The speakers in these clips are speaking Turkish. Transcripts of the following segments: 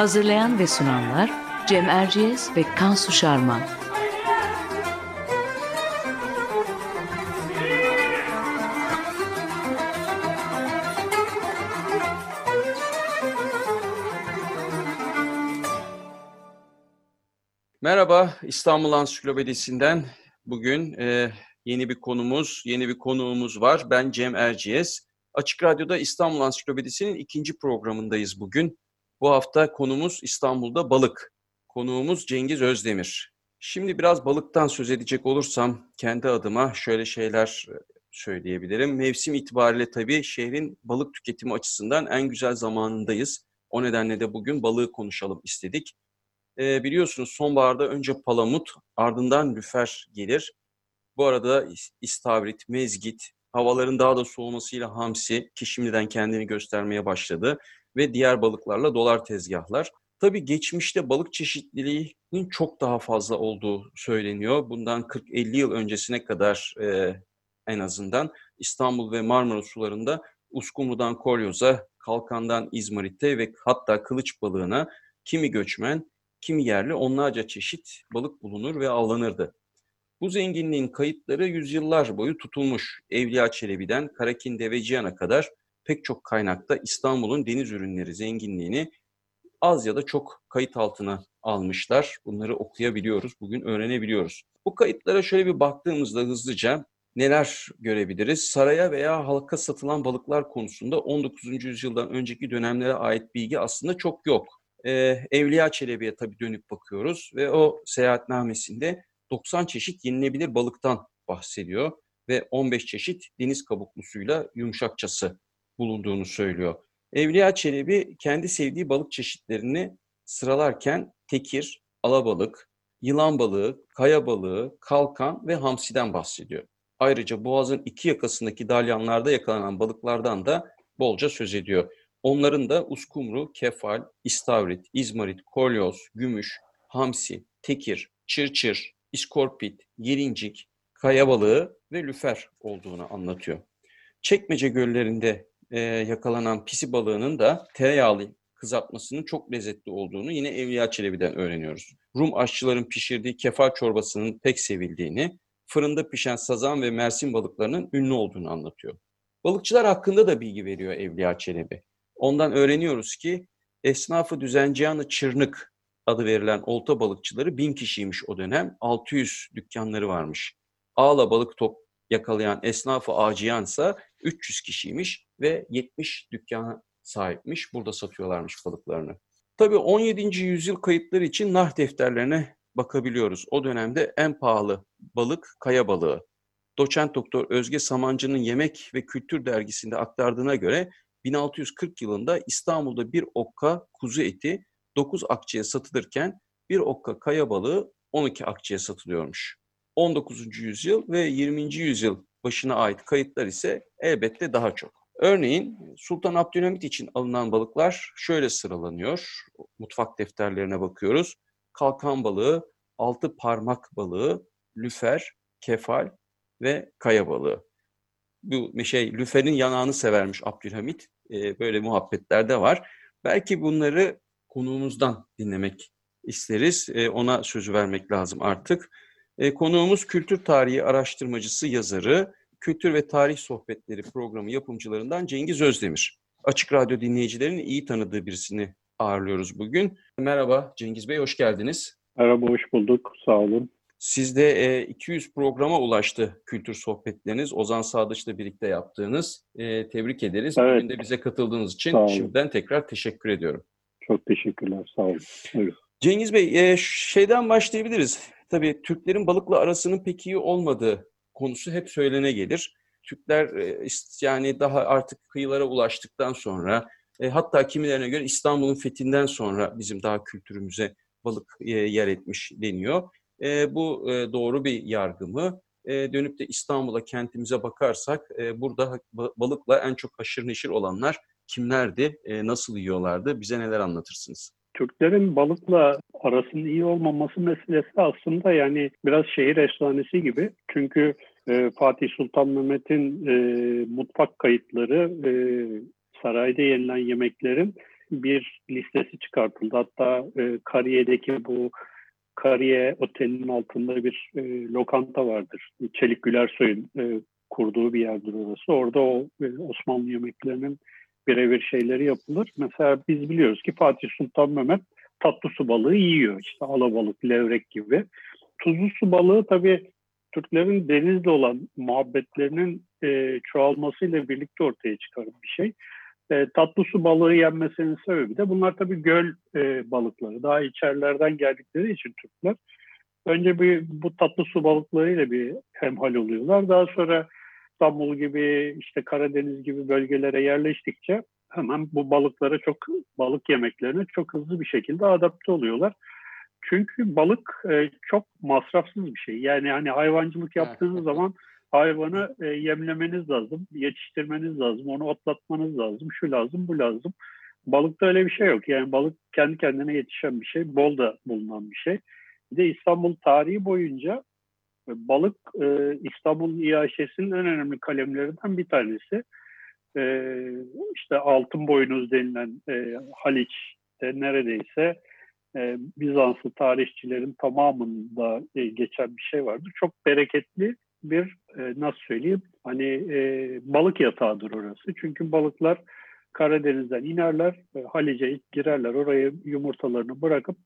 Hazırlayan ve sunanlar Cem Erciyes ve Kansu Şarman. Merhaba İstanbul Ansiklopedisi'nden bugün e, yeni bir konumuz, yeni bir konuğumuz var. Ben Cem Erciyes. Açık Radyo'da İstanbul Ansiklopedisi'nin ikinci programındayız bugün. Bu hafta konumuz İstanbul'da balık. Konuğumuz Cengiz Özdemir. Şimdi biraz balıktan söz edecek olursam kendi adıma şöyle şeyler e, söyleyebilirim. Mevsim itibariyle tabii şehrin balık tüketimi açısından en güzel zamanındayız. O nedenle de bugün balığı konuşalım istedik. E, biliyorsunuz sonbaharda önce palamut ardından lüfer gelir. Bu arada istavrit, mezgit, havaların daha da soğumasıyla hamsi ki şimdiden kendini göstermeye başladı ve diğer balıklarla dolar tezgahlar. Tabii geçmişte balık çeşitliliğinin çok daha fazla olduğu söyleniyor. Bundan 40-50 yıl öncesine kadar e, en azından İstanbul ve Marmara sularında uskumrudan kolyoza, kalkandan izmarite ve hatta kılıç balığına kimi göçmen, kimi yerli onlarca çeşit balık bulunur ve avlanırdı. Bu zenginliğin kayıtları yüzyıllar boyu tutulmuş. Evliya Çelebi'den Karakin Deveciyan'a kadar pek çok kaynakta İstanbul'un deniz ürünleri zenginliğini az ya da çok kayıt altına almışlar. Bunları okuyabiliyoruz, bugün öğrenebiliyoruz. Bu kayıtlara şöyle bir baktığımızda hızlıca neler görebiliriz? Saraya veya halka satılan balıklar konusunda 19. yüzyıldan önceki dönemlere ait bilgi aslında çok yok. Ee, Evliya Çelebi'ye tabii dönüp bakıyoruz ve o seyahatnamesinde 90 çeşit yenilebilir balıktan bahsediyor ve 15 çeşit deniz kabuklusuyla yumuşakçası bulunduğunu söylüyor. Evliya Çelebi kendi sevdiği balık çeşitlerini sıralarken tekir, alabalık, yılan balığı, kaya balığı, kalkan ve hamsiden bahsediyor. Ayrıca boğazın iki yakasındaki dalyanlarda yakalanan balıklardan da bolca söz ediyor. Onların da uskumru, kefal, istavrit, izmarit, kolyoz, gümüş, hamsi, tekir, çırçır, iskorpit, gelincik, kaya balığı ve lüfer olduğunu anlatıyor. Çekmece göllerinde e, yakalanan pisi balığının da tereyağlı kızartmasının çok lezzetli olduğunu yine Evliya Çelebi'den öğreniyoruz. Rum aşçıların pişirdiği kefal çorbasının pek sevildiğini, fırında pişen sazan ve mersin balıklarının ünlü olduğunu anlatıyor. Balıkçılar hakkında da bilgi veriyor Evliya Çelebi. Ondan öğreniyoruz ki esnafı düzenciyanı çırnık adı verilen olta balıkçıları bin kişiymiş o dönem. 600 dükkanları varmış. Ağla balık top yakalayan esnafı acıyansa 300 kişiymiş ve 70 dükkana sahipmiş. Burada satıyorlarmış balıklarını. Tabii 17. yüzyıl kayıtları için nah defterlerine bakabiliyoruz. O dönemde en pahalı balık kaya balığı. Doçent Doktor Özge Samancı'nın Yemek ve Kültür dergisinde aktardığına göre 1640 yılında İstanbul'da bir okka kuzu eti 9 akçeye satılırken bir okka kaya balığı 12 akçeye satılıyormuş. 19. yüzyıl ve 20. yüzyıl başına ait kayıtlar ise elbette daha çok. Örneğin Sultan Abdülhamit için alınan balıklar şöyle sıralanıyor. Mutfak defterlerine bakıyoruz. Kalkan balığı, altı parmak balığı, lüfer, kefal ve kaya balığı. Bu şey lüferin yanağını severmiş Abdülhamit. Ee, böyle muhabbetler de var. Belki bunları konuğumuzdan dinlemek isteriz. Ee, ona sözü vermek lazım artık. Ee, konuğumuz kültür tarihi araştırmacısı, yazarı, Kültür ve Tarih Sohbetleri programı yapımcılarından Cengiz Özdemir. Açık Radyo dinleyicilerinin iyi tanıdığı birisini ağırlıyoruz bugün. Merhaba Cengiz Bey, hoş geldiniz. Merhaba, hoş bulduk. Sağ olun. Sizde 200 programa ulaştı kültür sohbetleriniz. Ozan Sadıç'la birlikte yaptığınız. E, tebrik ederiz. Evet. Bugün de bize katıldığınız için şimdiden tekrar teşekkür ediyorum. Çok teşekkürler, sağ olun. Buyurun. Cengiz Bey, e, şeyden başlayabiliriz. Tabii Türklerin balıkla arasının pek iyi olmadığı konusu hep söylene gelir. Türkler e, yani daha artık kıyılara ulaştıktan sonra e, hatta kimilerine göre İstanbul'un fethinden sonra bizim daha kültürümüze balık e, yer etmiş deniyor. E, bu doğru bir yargı mı? Dönüp de İstanbul'a kentimize bakarsak burada balıkla en çok haşır neşir olanlar kimlerdi? Nasıl yiyorlardı? Bize neler anlatırsınız? Türklerin balıkla arasının iyi olmaması meselesi aslında yani biraz şehir efsanesi gibi. Çünkü e, Fatih Sultan Mehmet'in e, mutfak kayıtları e, sarayda yenilen yemeklerin bir listesi çıkartıldı. Hatta e, Kariye'deki bu Kariye Oteli'nin altında bir e, lokanta vardır. Çelik Gülersoy'un e, kurduğu bir yerdir orası. Orada o e, Osmanlı yemeklerinin birebir şeyleri yapılır. Mesela biz biliyoruz ki Fatih Sultan Mehmet tatlı su balığı yiyor. İşte alabalık, levrek gibi. Tuzlu su balığı tabii Türklerin denizle olan muhabbetlerinin e, çoğalmasıyla birlikte ortaya çıkarım bir şey. E, tatlı su balığı yenmesinin sebebi de bunlar tabii göl e, balıkları. Daha içerilerden geldikleri için Türkler önce bir bu tatlı su balıklarıyla bir hemhal oluyorlar. Daha sonra İstanbul gibi işte Karadeniz gibi bölgelere yerleştikçe hemen bu balıklara çok balık yemeklerine çok hızlı bir şekilde adapte oluyorlar. Çünkü balık e, çok masrafsız bir şey. Yani hani hayvancılık yaptığınız zaman hayvanı e, yemlemeniz lazım, yetiştirmeniz lazım, onu otlatmanız lazım, şu lazım, bu lazım. Balıkta öyle bir şey yok. Yani balık kendi kendine yetişen bir şey, bol da bulunan bir şey. Bir de İstanbul tarihi boyunca balık e, İstanbul İAŞ'sinin en önemli kalemlerinden bir tanesi. E, işte altın boynuz denilen e, Haliç'te neredeyse e, Bizanslı tarihçilerin tamamında e, geçen bir şey vardır. Çok bereketli bir e, nasıl söyleyeyim hani e, balık yatağıdır orası. Çünkü balıklar Karadeniz'den inerler, e, Halice girerler, oraya yumurtalarını bırakıp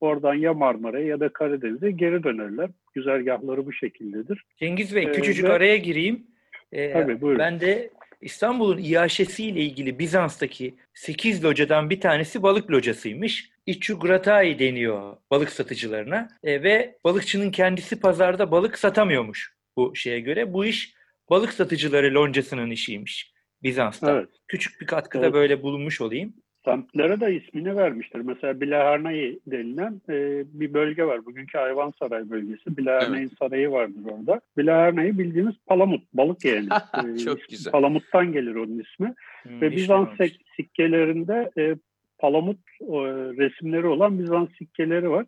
Oradan ya Marmara'ya ya da Karadeniz'e geri dönerler. Güzergahları bu şekildedir. Cengiz Bey ee, küçücük ve... araya gireyim. Ee, Tabii buyurun. Ben de İstanbul'un iaşesiyle ilgili Bizans'taki 8 locadan bir tanesi balık locasıymış. İçugratai deniyor balık satıcılarına e, ve balıkçının kendisi pazarda balık satamıyormuş bu şeye göre. Bu iş balık satıcıları loncasının işiymiş Bizans'ta. Evet. Küçük bir katkıda evet. böyle bulunmuş olayım. Semtlere de ismini vermiştir. Mesela Bilahernay denilen e, bir bölge var. Bugünkü Hayvansaray bölgesi. Bilahernay'ın evet. sarayı vardır orada. Bilahernay'ı bildiğimiz palamut, balık yani. e, Çok güzel. Palamut'tan gelir onun ismi. Hmm, Ve Bizans sik- sikkelerinde e, palamut e, resimleri olan Bizans sikkeleri var.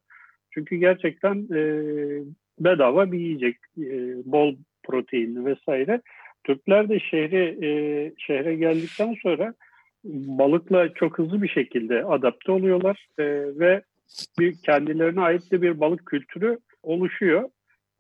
Çünkü gerçekten e, bedava bir yiyecek. E, bol proteinli vesaire. Türkler de şehre, e, şehre geldikten sonra balıkla çok hızlı bir şekilde adapte oluyorlar e, ve bir kendilerine ait de bir balık kültürü oluşuyor.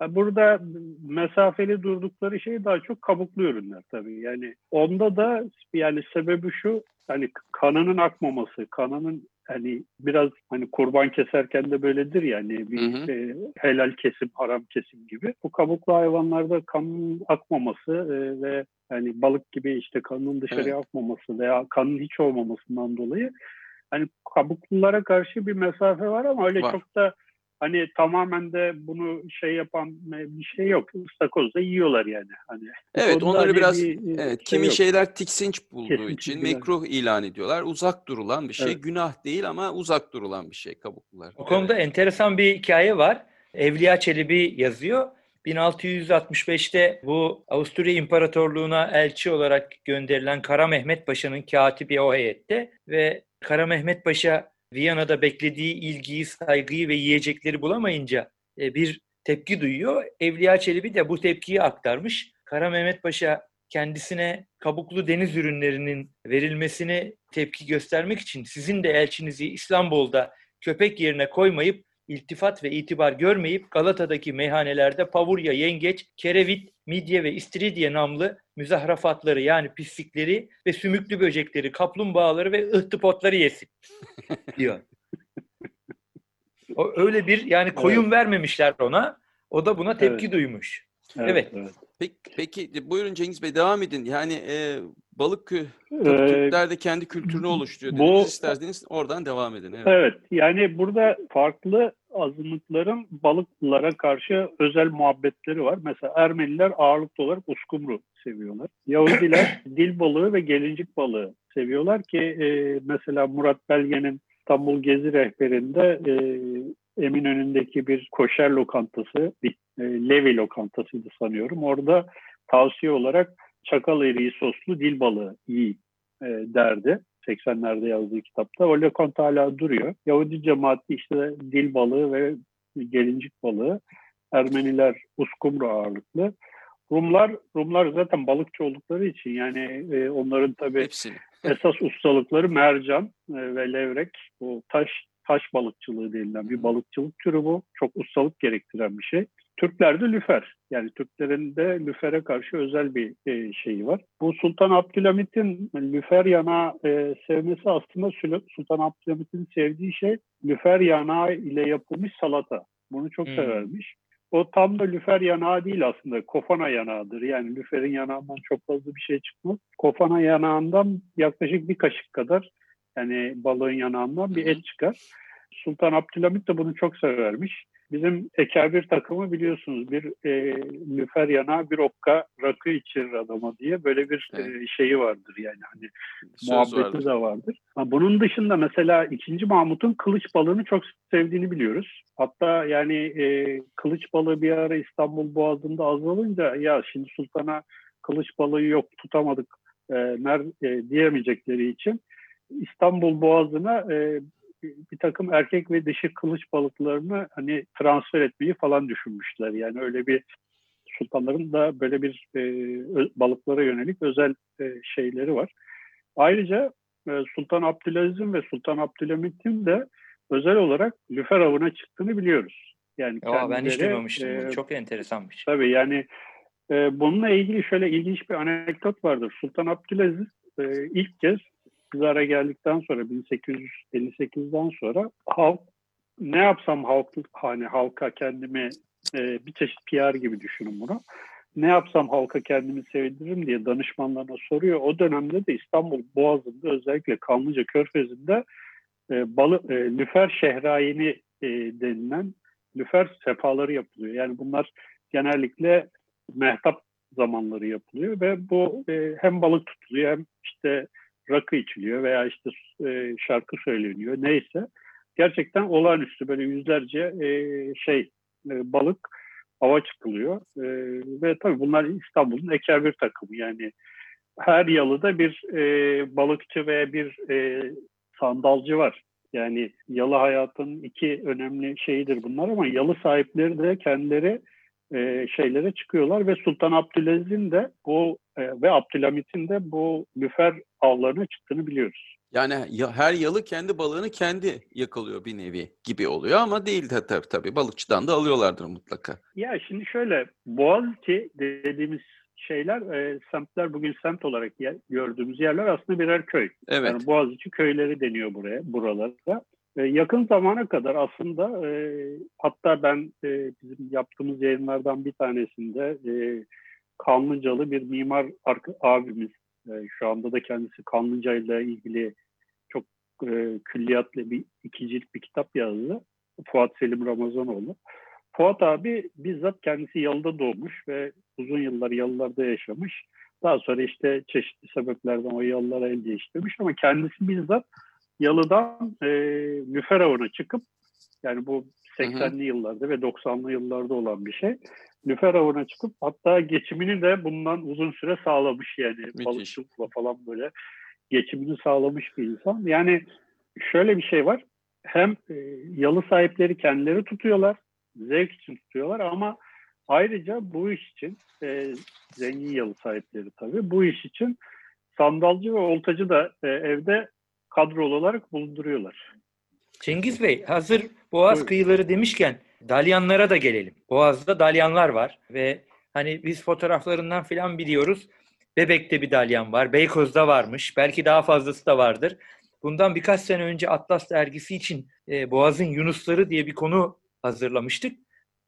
Burada mesafeli durdukları şey daha çok kabuklu ürünler tabii. Yani onda da yani sebebi şu hani kanının akmaması, kanının hani biraz hani kurban keserken de böyledir yani bir hı hı. E, helal kesim, haram kesim gibi. Bu kabuklu hayvanlarda kanın akmaması e, ve yani balık gibi işte kanın dışarıya evet. akmaması veya kanın hiç olmamasından dolayı hani kabuklulara karşı bir mesafe var ama öyle var. çok da hani tamamen de bunu şey yapan bir şey yok. Istakoz da yiyorlar yani. Hani evet onları hani biraz bir, evet, şey kimi yok. şeyler tiksinç bulduğu Kesinlikle için mekruh ilan ediyorlar. Uzak durulan bir şey. Evet. Günah değil ama uzak durulan bir şey kabuklular. O konuda evet. enteresan bir hikaye var. Evliya Çelebi yazıyor. 1665'te bu Avusturya İmparatorluğu'na elçi olarak gönderilen Kara Mehmet Paşa'nın katibi o heyette ve Kara Mehmet Paşa Viyana'da beklediği ilgiyi, saygıyı ve yiyecekleri bulamayınca e, bir tepki duyuyor. Evliya Çelebi de bu tepkiyi aktarmış. Kara Mehmet Paşa kendisine kabuklu deniz ürünlerinin verilmesine tepki göstermek için sizin de elçinizi İstanbul'da köpek yerine koymayıp iltifat ve itibar görmeyip Galata'daki meyhanelerde pavurya, yengeç, kerevit, midye ve istiridye namlı müzahrafatları yani pislikleri ve sümüklü böcekleri, kaplumbağaları ve ıhtıpotları yesin diyor. O öyle bir yani koyun evet. vermemişler ona. O da buna tepki evet. duymuş. Evet. evet. evet. Peki, peki buyurun Cengiz Bey devam edin. Yani e, balık ee, Türkler de kendi kültürünü oluşturuyor. Bu, isterseniz oradan devam edin. Evet. evet. Yani burada farklı azınlıkların balıklara karşı özel muhabbetleri var. Mesela Ermeniler ağırlıklı olarak uskumru seviyorlar. Yahudiler dil balığı ve gelincik balığı seviyorlar ki e, mesela Murat Belge'nin İstanbul Gezi rehberinde e, Eminönü'ndeki bir koşer lokantası, e, Levi lokantasıydı sanıyorum. Orada tavsiye olarak çakal eriği soslu dil balığı iyi e, derdi. 80'lerde yazdığı kitapta. O lokanta hala duruyor. Yahudi cemaati işte dil balığı ve gelincik balığı. Ermeniler uskumru ağırlıklı. Rumlar Rumlar zaten balıkçı oldukları için yani e, onların tabii Hepsini. esas ustalıkları mercan e, ve levrek. Bu taş taş balıkçılığı denilen bir balıkçılık türü bu. Çok ustalık gerektiren bir şey. Türklerde lüfer. Yani Türklerin de lüfere karşı özel bir e, şeyi var. Bu Sultan Abdülhamit'in lüfer yanağı e, sevmesi aslında Sultan Abdülhamit'in sevdiği şey lüfer yanağı ile yapılmış salata. Bunu çok hmm. severmiş. O tam da lüfer yanağı değil aslında. Kofana yanağıdır. Yani lüferin yanağından çok fazla bir şey çıkmaz. Kofana yanağından yaklaşık bir kaşık kadar yani balığın yanağından bir et çıkar. Sultan Abdülhamit de bunu çok severmiş. Bizim ekabir takımı biliyorsunuz bir e, lüfer yana bir okka rakı içirir adama diye böyle bir e, evet. e, şeyi vardır yani hani Söz muhabbeti vardır. de vardır. Ama bunun dışında mesela 2. Mahmut'un kılıç balığını çok sevdiğini biliyoruz. Hatta yani e, kılıç balığı bir ara İstanbul Boğazı'nda azalınca ya şimdi sultana kılıç balığı yok tutamadık e, ner, e, diyemeyecekleri için İstanbul Boğazı'na e, takım erkek ve dişi kılıç balıklarını hani transfer etmeyi falan düşünmüşler. Yani öyle bir sultanların da böyle bir e, balıklara yönelik özel e, şeyleri var. Ayrıca e, Sultan Abdülaziz'in ve Sultan Abdülhamit'in de özel olarak lüfer avına çıktığını biliyoruz. Yani Aa, ben hiç duymamıştım. E, Çok enteresanmış. Tabii yani e, bununla ilgili şöyle ilginç bir anekdot vardır. Sultan Abdülaziz e, ilk kez iktidara geldikten sonra 1858'den sonra halk ne yapsam halk hani halka kendimi e, bir çeşit PR gibi düşünün bunu. Ne yapsam halka kendimi sevdiririm diye danışmanlarına soruyor. O dönemde de İstanbul Boğazı'nda özellikle Kanlıca Körfezi'nde e, balı, e, lüfer şehrayini e, denilen lüfer sefaları yapılıyor. Yani bunlar genellikle mehtap zamanları yapılıyor ve bu e, hem balık tutuluyor hem işte rakı içiliyor veya işte e, şarkı söyleniyor neyse. Gerçekten olağanüstü böyle yüzlerce e, şey e, balık ava çıkılıyor. E, ve tabii bunlar İstanbul'un ekabir takımı yani her yalıda bir e, balıkçı veya bir e, sandalcı var. Yani yalı hayatın iki önemli şeyidir bunlar ama yalı sahipleri de kendileri e, şeylere çıkıyorlar ve Sultan Abdülaziz'in de bu e, ve Abdülhamit'in de bu lüfer avlarına çıktığını biliyoruz. Yani ya, her yalı kendi balığını kendi yakalıyor bir nevi gibi oluyor ama değil de tabii tabii balıkçıdan da alıyorlardır mutlaka. Ya şimdi şöyle Boğaziçi dediğimiz şeyler e, semtler bugün semt olarak yer, gördüğümüz yerler aslında birer köy. Evet. Yani Boğaziçi köyleri deniyor buraya buralara. E, yakın zamana kadar aslında e, hatta ben e, bizim yaptığımız yayınlardan bir tanesinde Kanlıcalı bir mimar abimiz şu anda da kendisi Kanlıca ile ilgili çok e, külliyatlı bir iki cilt bir kitap yazdı. Fuat Selim Ramazanoğlu. Fuat abi bizzat kendisi Yalı'da doğmuş ve uzun yıllar Yalılarda yaşamış. Daha sonra işte çeşitli sebeplerden o Yalılara el değiştirmiş ama kendisi bizzat Yalı'dan e, lüfer avına çıkıp yani bu 80'li yıllarda ve 90'lı yıllarda olan bir şey. Lüfer avına çıkıp hatta geçimini de bundan uzun süre sağlamış yani balıkçılıkla falan böyle geçimini sağlamış bir insan. Yani şöyle bir şey var. Hem e, yalı sahipleri kendileri tutuyorlar, zevk için tutuyorlar ama ayrıca bu iş için e, zengin yalı sahipleri tabii bu iş için sandalcı ve oltacı da e, evde kadrolu olarak bulunduruyorlar. Cengiz Bey hazır Boğaz Buyurun. kıyıları demişken dalyanlara da gelelim. Boğaz'da dalyanlar var ve hani biz fotoğraflarından falan biliyoruz. Bebek'te bir dalyan var, Beykoz'da varmış, belki daha fazlası da vardır. Bundan birkaç sene önce Atlas dergisi için e, Boğaz'ın Yunusları diye bir konu hazırlamıştık.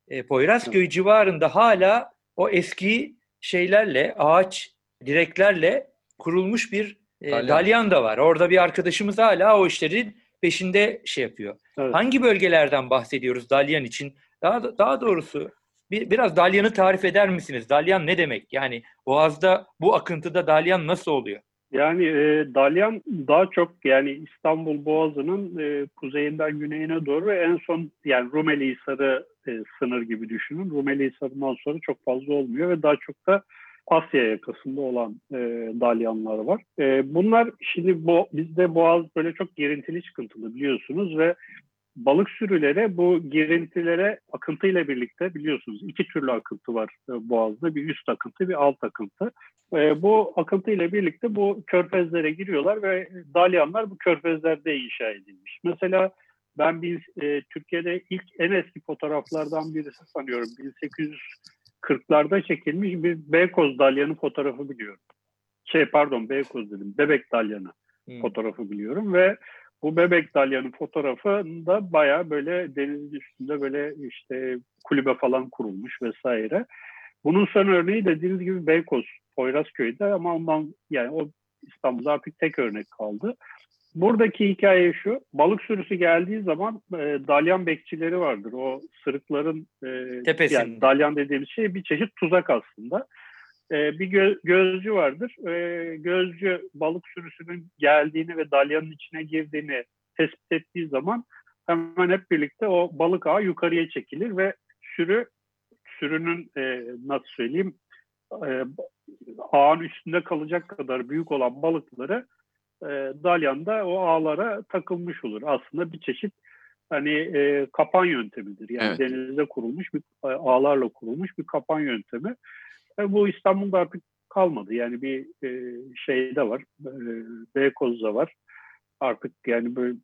E, Poyrazköy civarında hala o eski şeylerle, ağaç direklerle kurulmuş bir dalyan. dalyan da var. Orada bir arkadaşımız hala o işlerin peşinde şey yapıyor. Evet. Hangi bölgelerden bahsediyoruz dalyan için? Daha daha doğrusu bir, biraz dalyanı tarif eder misiniz? Dalyan ne demek? Yani Boğaz'da bu akıntıda dalyan nasıl oluyor? Yani e, dalyan daha çok yani İstanbul Boğazı'nın e, kuzeyinden güneyine doğru en son yani Rumeli Hisarı e, sınır gibi düşünün. Rumeli Hisarı'ndan sonra çok fazla olmuyor ve daha çok da Asya yakasında olan e, dalyanlar var. E, bunlar şimdi bo, bizde boğaz böyle çok girintili çıkıntılı biliyorsunuz ve balık sürüleri bu girintilere akıntıyla birlikte biliyorsunuz iki türlü akıntı var e, boğazda. Bir üst akıntı bir alt akıntı. E, bu akıntıyla birlikte bu körfezlere giriyorlar ve dalyanlar bu körfezlerde inşa edilmiş. Mesela ben bir, e, Türkiye'de ilk en eski fotoğraflardan birisi sanıyorum 1840'larda çekilmiş bir Beykoz dalyanı fotoğrafı biliyorum. Şey pardon Beykoz dedim Bebek dalyanı hmm. fotoğrafı biliyorum ve bu bebek dalyanın fotoğrafında baya böyle denizin üstünde böyle işte kulübe falan kurulmuş vesaire. Bunun son örneği dediğiniz gibi Beykoz, Poyrazköy'de ama ondan yani o İstanbul'da artık tek örnek kaldı. Buradaki hikaye şu, balık sürüsü geldiği zaman e, dalyan bekçileri vardır. O sırıkların e, Tepesinde. yani dalyan dediğimiz şey bir çeşit tuzak aslında. E, bir gö- gözcü vardır. E, gözcü balık sürüsünün geldiğini ve dalyanın içine girdiğini tespit ettiği zaman hemen hep birlikte o balık ağı yukarıya çekilir ve sürü sürünün e, nasıl söyleyeyim e, ağın üstünde kalacak kadar büyük olan balıkları e, dalyanda o ağlara takılmış olur. Aslında bir çeşit hani e, kapan yöntemidir. Yani evet. denizde kurulmuş bir ağlarla kurulmuş bir kapan yöntemi. E, bu İstanbul'da artık kalmadı. Yani bir e, şeyde var, e, Beykoz'da var. Artık yani böyle e,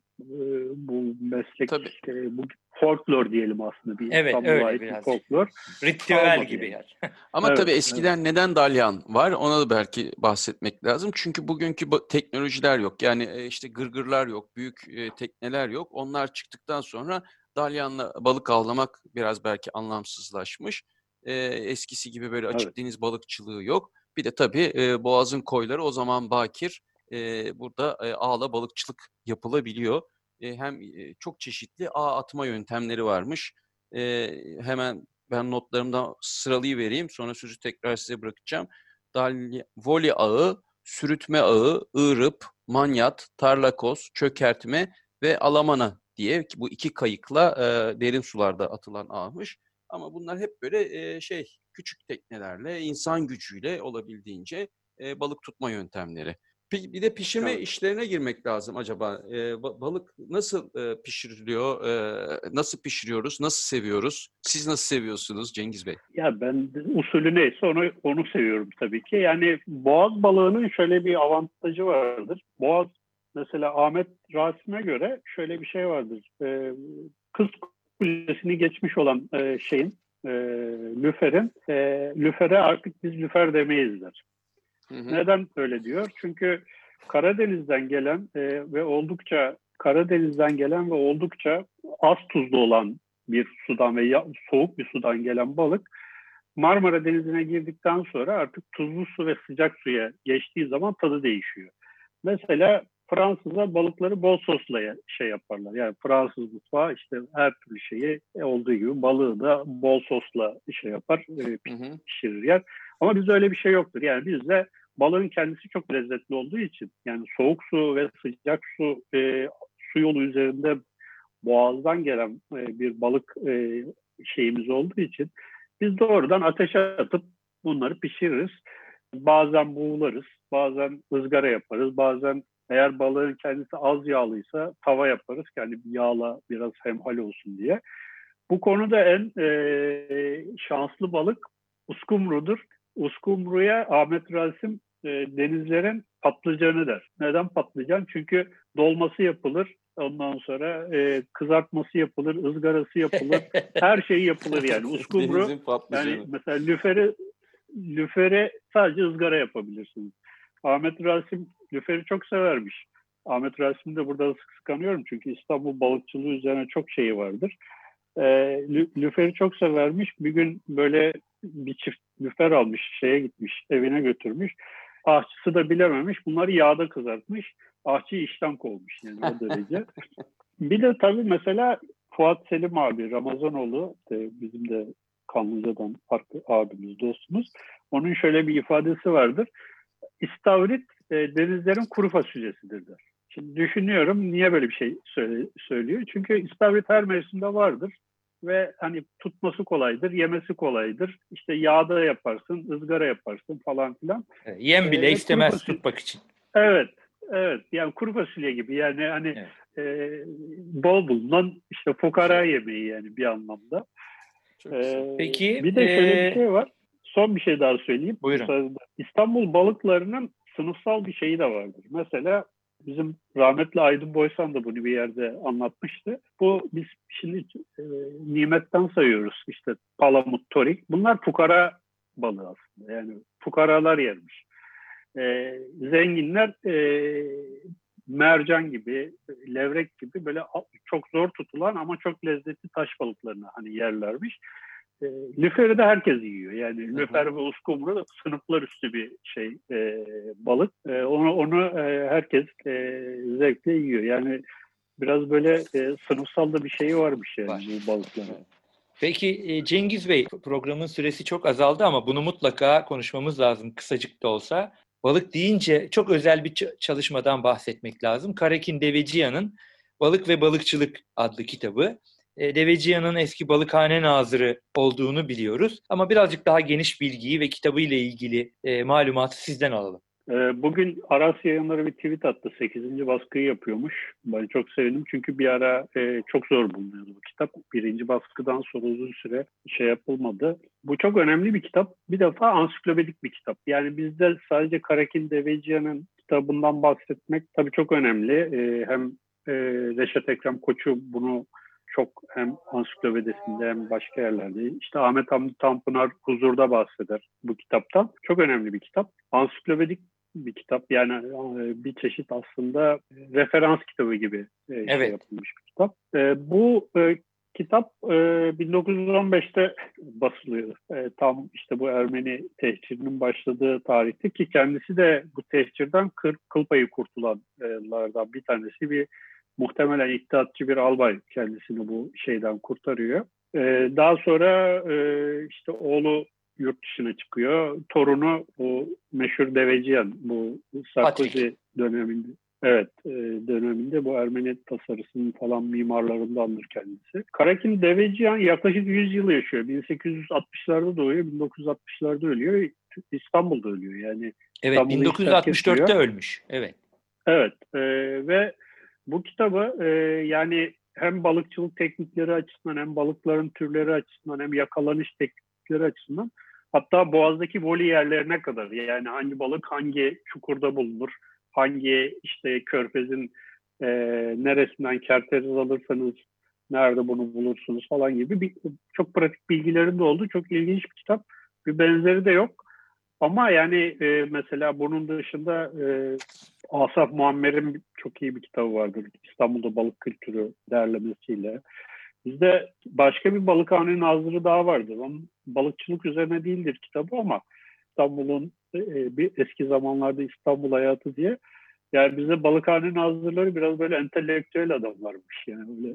bu meslek, Tabii. E, bu folklor diyelim aslında bir evet, İstanbul'a ait bir folklor. Ritüel gibi yani. Ama evet, tabii eskiden evet. neden dalyan var ona da belki bahsetmek lazım. Çünkü bugünkü teknolojiler yok. Yani e, işte gırgırlar yok, büyük e, tekneler yok. Onlar çıktıktan sonra dalyanla balık avlamak biraz belki anlamsızlaşmış. E, eskisi gibi böyle açık evet. deniz balıkçılığı yok. Bir de tabii e, Boğaz'ın koyları o zaman bakir. E, burada e, ağla balıkçılık yapılabiliyor. E, hem e, çok çeşitli ağ atma yöntemleri varmış. E, hemen ben notlarımdan sıralayı vereyim. Sonra sözü tekrar size bırakacağım. Dalya, voli ağı, sürütme ağı, ığrıp, manyat, tarlakoz, çökertme ve alamana diye bu iki kayıkla e, derin sularda atılan ağmış. Ama bunlar hep böyle e, şey küçük teknelerle, insan gücüyle olabildiğince e, balık tutma yöntemleri. Bir de pişirme evet. işlerine girmek lazım acaba. E, balık nasıl e, pişiriliyor? E, nasıl pişiriyoruz? Nasıl seviyoruz? Siz nasıl seviyorsunuz Cengiz Bey? Ya ben usulü neyse onu onu seviyorum tabii ki. Yani boğaz balığının şöyle bir avantajı vardır. Boğaz mesela Ahmet Rasim'e göre şöyle bir şey vardır. E, kız kulesini geçmiş olan e, şeyin e, lüferin e, lüfere artık biz lüfer demeyiz der. Hı hı. Neden öyle diyor? Çünkü Karadeniz'den gelen e, ve oldukça Karadeniz'den gelen ve oldukça az tuzlu olan bir sudan ve ya, soğuk bir sudan gelen balık Marmara Denizi'ne girdikten sonra artık tuzlu su ve sıcak suya geçtiği zaman tadı değişiyor. Mesela Fransızlar balıkları bol sosla şey yaparlar. Yani Fransız mutfağı işte her türlü şeyi olduğu gibi balığı da bol sosla şey yapar, e, pişirir yer. Ama bizde öyle bir şey yoktur. Yani bizde balığın kendisi çok lezzetli olduğu için yani soğuk su ve sıcak su e, su yolu üzerinde boğazdan gelen e, bir balık e, şeyimiz olduğu için biz doğrudan ateşe atıp bunları pişiririz. Bazen buğularız, bazen ızgara yaparız, bazen eğer balığın kendisi az yağlıysa tava yaparız ki hani yağla biraz hemhal olsun diye. Bu konuda en e, şanslı balık uskumrudur. Uskumruya Ahmet Rasim e, denizlerin patlıcanı der. Neden patlıcan? Çünkü dolması yapılır. Ondan sonra e, kızartması yapılır, ızgarası yapılır. her şeyi yapılır yani. Uskumru yani mesela lüferi lüfere sadece ızgara yapabilirsiniz. Ahmet Rasim lüferi çok severmiş. Ahmet Rasim'i de burada sık sık anıyorum çünkü İstanbul balıkçılığı üzerine çok şeyi vardır. E, lüferi çok severmiş. Bir gün böyle bir çift lüfer almış, şeye gitmiş, evine götürmüş. Ahçısı da bilememiş. Bunları yağda kızartmış. Ahçı işten kovmuş yani o derece. Bir de tabii mesela Fuat Selim abi, Ramazanoğlu, bizim de Kanlıca'dan farklı abimiz, dostumuz. Onun şöyle bir ifadesi vardır. İstavrit e, denizlerin kuru fasulyesidir der. Şimdi düşünüyorum niye böyle bir şey söyle, söylüyor. Çünkü istavrit her mevsimde vardır ve hani tutması kolaydır, yemesi kolaydır. İşte yağda yaparsın, ızgara yaparsın falan filan. Yem bile ee, istemez tutmak için. Evet, evet. Yani kuru fasulye gibi yani hani evet. e, bol bulunan işte fukara yemeği yani bir anlamda. Ee, Peki. Bir de şöyle bir şey var. Son bir şey daha söyleyeyim. Buyurun. İstanbul balıklarının sınıfsal bir şeyi de vardır. Mesela bizim rahmetli Aydın Boysan da bunu bir yerde anlatmıştı. Bu biz şimdi e, nimetten sayıyoruz. İşte palamut, torik. Bunlar fukara balığı aslında. Yani fukaralar yermiş. E, zenginler e, mercan gibi, levrek gibi böyle çok zor tutulan ama çok lezzetli taş balıklarını hani yerlermiş. E, lüferi de herkes yiyor. Yani lüfer ve uskumru da sınıflar üstü bir şey e, balık. E, onu onu e, herkes e, zevkle yiyor. Yani biraz böyle e, sınıfsal da bir şey varmış yani Var. bu balıkların. Peki e, Cengiz Bey programın süresi çok azaldı ama bunu mutlaka konuşmamız lazım kısacık da olsa. Balık deyince çok özel bir çalışmadan bahsetmek lazım. Karakin Deveciyan'ın Balık ve Balıkçılık adlı kitabı. E, Deveciyan'ın eski balıkhane nazırı olduğunu biliyoruz. Ama birazcık daha geniş bilgiyi ve kitabıyla ilgili e, malumatı sizden alalım. Ee, bugün Aras yayınları bir tweet attı. 8. baskıyı yapıyormuş. Ben çok sevindim çünkü bir ara e, çok zor bulunuyordu bu kitap. Birinci baskıdan sonra uzun süre şey yapılmadı. Bu çok önemli bir kitap. Bir defa ansiklopedik bir kitap. Yani bizde sadece Karakin Deveciyan'ın kitabından bahsetmek tabii çok önemli. E, hem e, Reşat Ekrem Koçu bunu çok hem ansiklopedisinde hem başka yerlerde. İşte Ahmet Hamdi Tanpınar Huzur'da bahseder bu kitaptan. Çok önemli bir kitap. Ansiklopedik bir kitap. Yani e, bir çeşit aslında referans kitabı gibi e, şey evet. yapılmış bir kitap. E, bu kitap 1915'te basılıyor. Tam işte bu Ermeni tehcirinin başladığı tarihte ki kendisi de bu tehcirden kır, kıl payı kurtulanlardan bir tanesi bir muhtemelen iddiatçı bir albay kendisini bu şeyden kurtarıyor. Daha sonra işte oğlu yurt dışına çıkıyor. Torunu bu meşhur Deveciyan bu Sarkozy döneminde Evet, e, döneminde bu Ermeni tasarısının falan mimarlarındandır kendisi. Karakin Deveciyan yaklaşık 100 yıl yaşıyor. 1860'larda doğuyor, 1960'larda ölüyor. İstanbul'da ölüyor yani. Evet, 1964'te ölmüş. Evet. Evet e, ve bu kitabı e, yani hem balıkçılık teknikleri açısından hem balıkların türleri açısından hem yakalanış teknikleri açısından Hatta boğazdaki voli yerlerine kadar yani hangi balık hangi çukurda bulunur, hangi işte körfezin e, neresinden kerteriz alırsanız nerede bunu bulursunuz falan gibi bir, çok pratik bilgilerin de oldu. Çok ilginç bir kitap. Bir benzeri de yok. Ama yani e, mesela bunun dışında e, Asaf Muammer'in çok iyi bir kitabı vardır. İstanbul'da balık kültürü derlemesiyle. Bizde başka bir balıkhane nazırı daha vardır. Onun balıkçılık üzerine değildir kitabı ama İstanbul'un e, bir eski zamanlarda İstanbul hayatı diye. Yani bize balıkhane nazırları biraz böyle entelektüel adamlarmış yani öyle.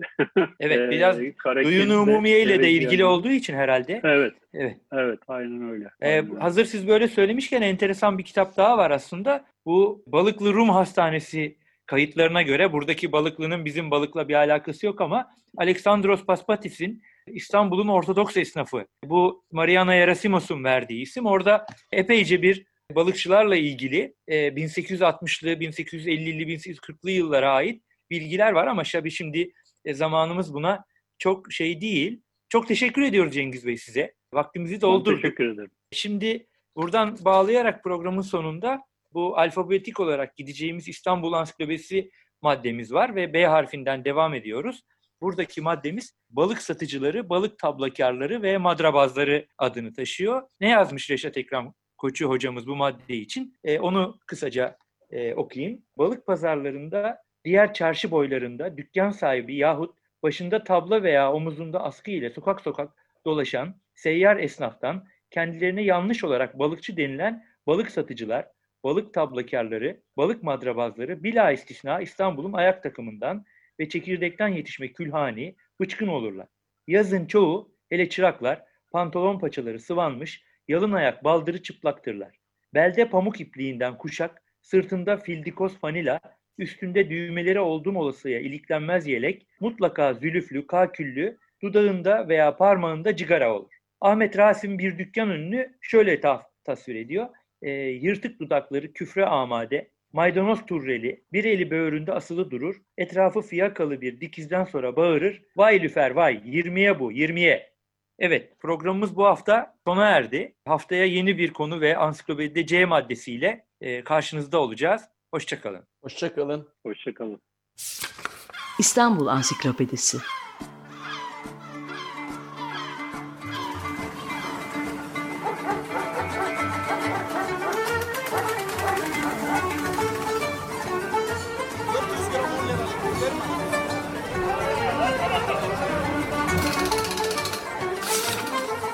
Evet biraz duyunu umumiye ile de ilgili yani. olduğu için herhalde. Evet. Evet. Evet aynen öyle. Ee, aynen. hazır siz böyle söylemişken enteresan bir kitap daha var aslında. Bu Balıklı Rum Hastanesi kayıtlarına göre buradaki balıklının bizim balıkla bir alakası yok ama Alexandros Paspatis'in İstanbul'un Ortodoks esnafı. Bu Mariana Yerasimos'un verdiği isim. Orada epeyce bir balıkçılarla ilgili 1860'lı, 1850'li, 1840'lı yıllara ait bilgiler var ama şabi şimdi e, zamanımız buna çok şey değil. Çok teşekkür ediyoruz Cengiz Bey size. Vaktimizi doldurduk. teşekkür ederim. Şimdi buradan bağlayarak programın sonunda bu alfabetik olarak gideceğimiz İstanbul Ansiklopedisi maddemiz var ve B harfinden devam ediyoruz. Buradaki maddemiz balık satıcıları, balık tablakarları ve madrabazları adını taşıyor. Ne yazmış Reşat Ekrem Koçu hocamız bu madde için? E, onu kısaca e, okuyayım. Balık pazarlarında, diğer çarşı boylarında dükkan sahibi yahut başında tabla veya omuzunda askı ile sokak sokak dolaşan seyyar esnaftan kendilerine yanlış olarak balıkçı denilen balık satıcılar, balık tablakarları, balık madrabazları bila istisna İstanbul'un ayak takımından ve çekirdekten yetişme külhani, bıçkın olurlar. Yazın çoğu, hele çıraklar, pantolon paçaları sıvanmış, yalın ayak baldırı çıplaktırlar. Belde pamuk ipliğinden kuşak, sırtında fildikoz fanila, üstünde düğmeleri olduğum olasıya iliklenmez yelek, mutlaka zülüflü, kaküllü, dudağında veya parmağında cigara olur. Ahmet Rasim bir dükkan önünü şöyle ta- tasvir ediyor. E, yırtık dudakları küfre amade, maydanoz turreli, bir eli böğründe asılı durur, etrafı fiyakalı bir dikizden sonra bağırır, vay lüfer vay, yirmiye bu, yirmiye. Evet, programımız bu hafta sona erdi. Haftaya yeni bir konu ve ansiklopedide C maddesiyle e, karşınızda olacağız. Hoşçakalın. Hoşçakalın. Hoşçakalın. İstanbul Ansiklopedisi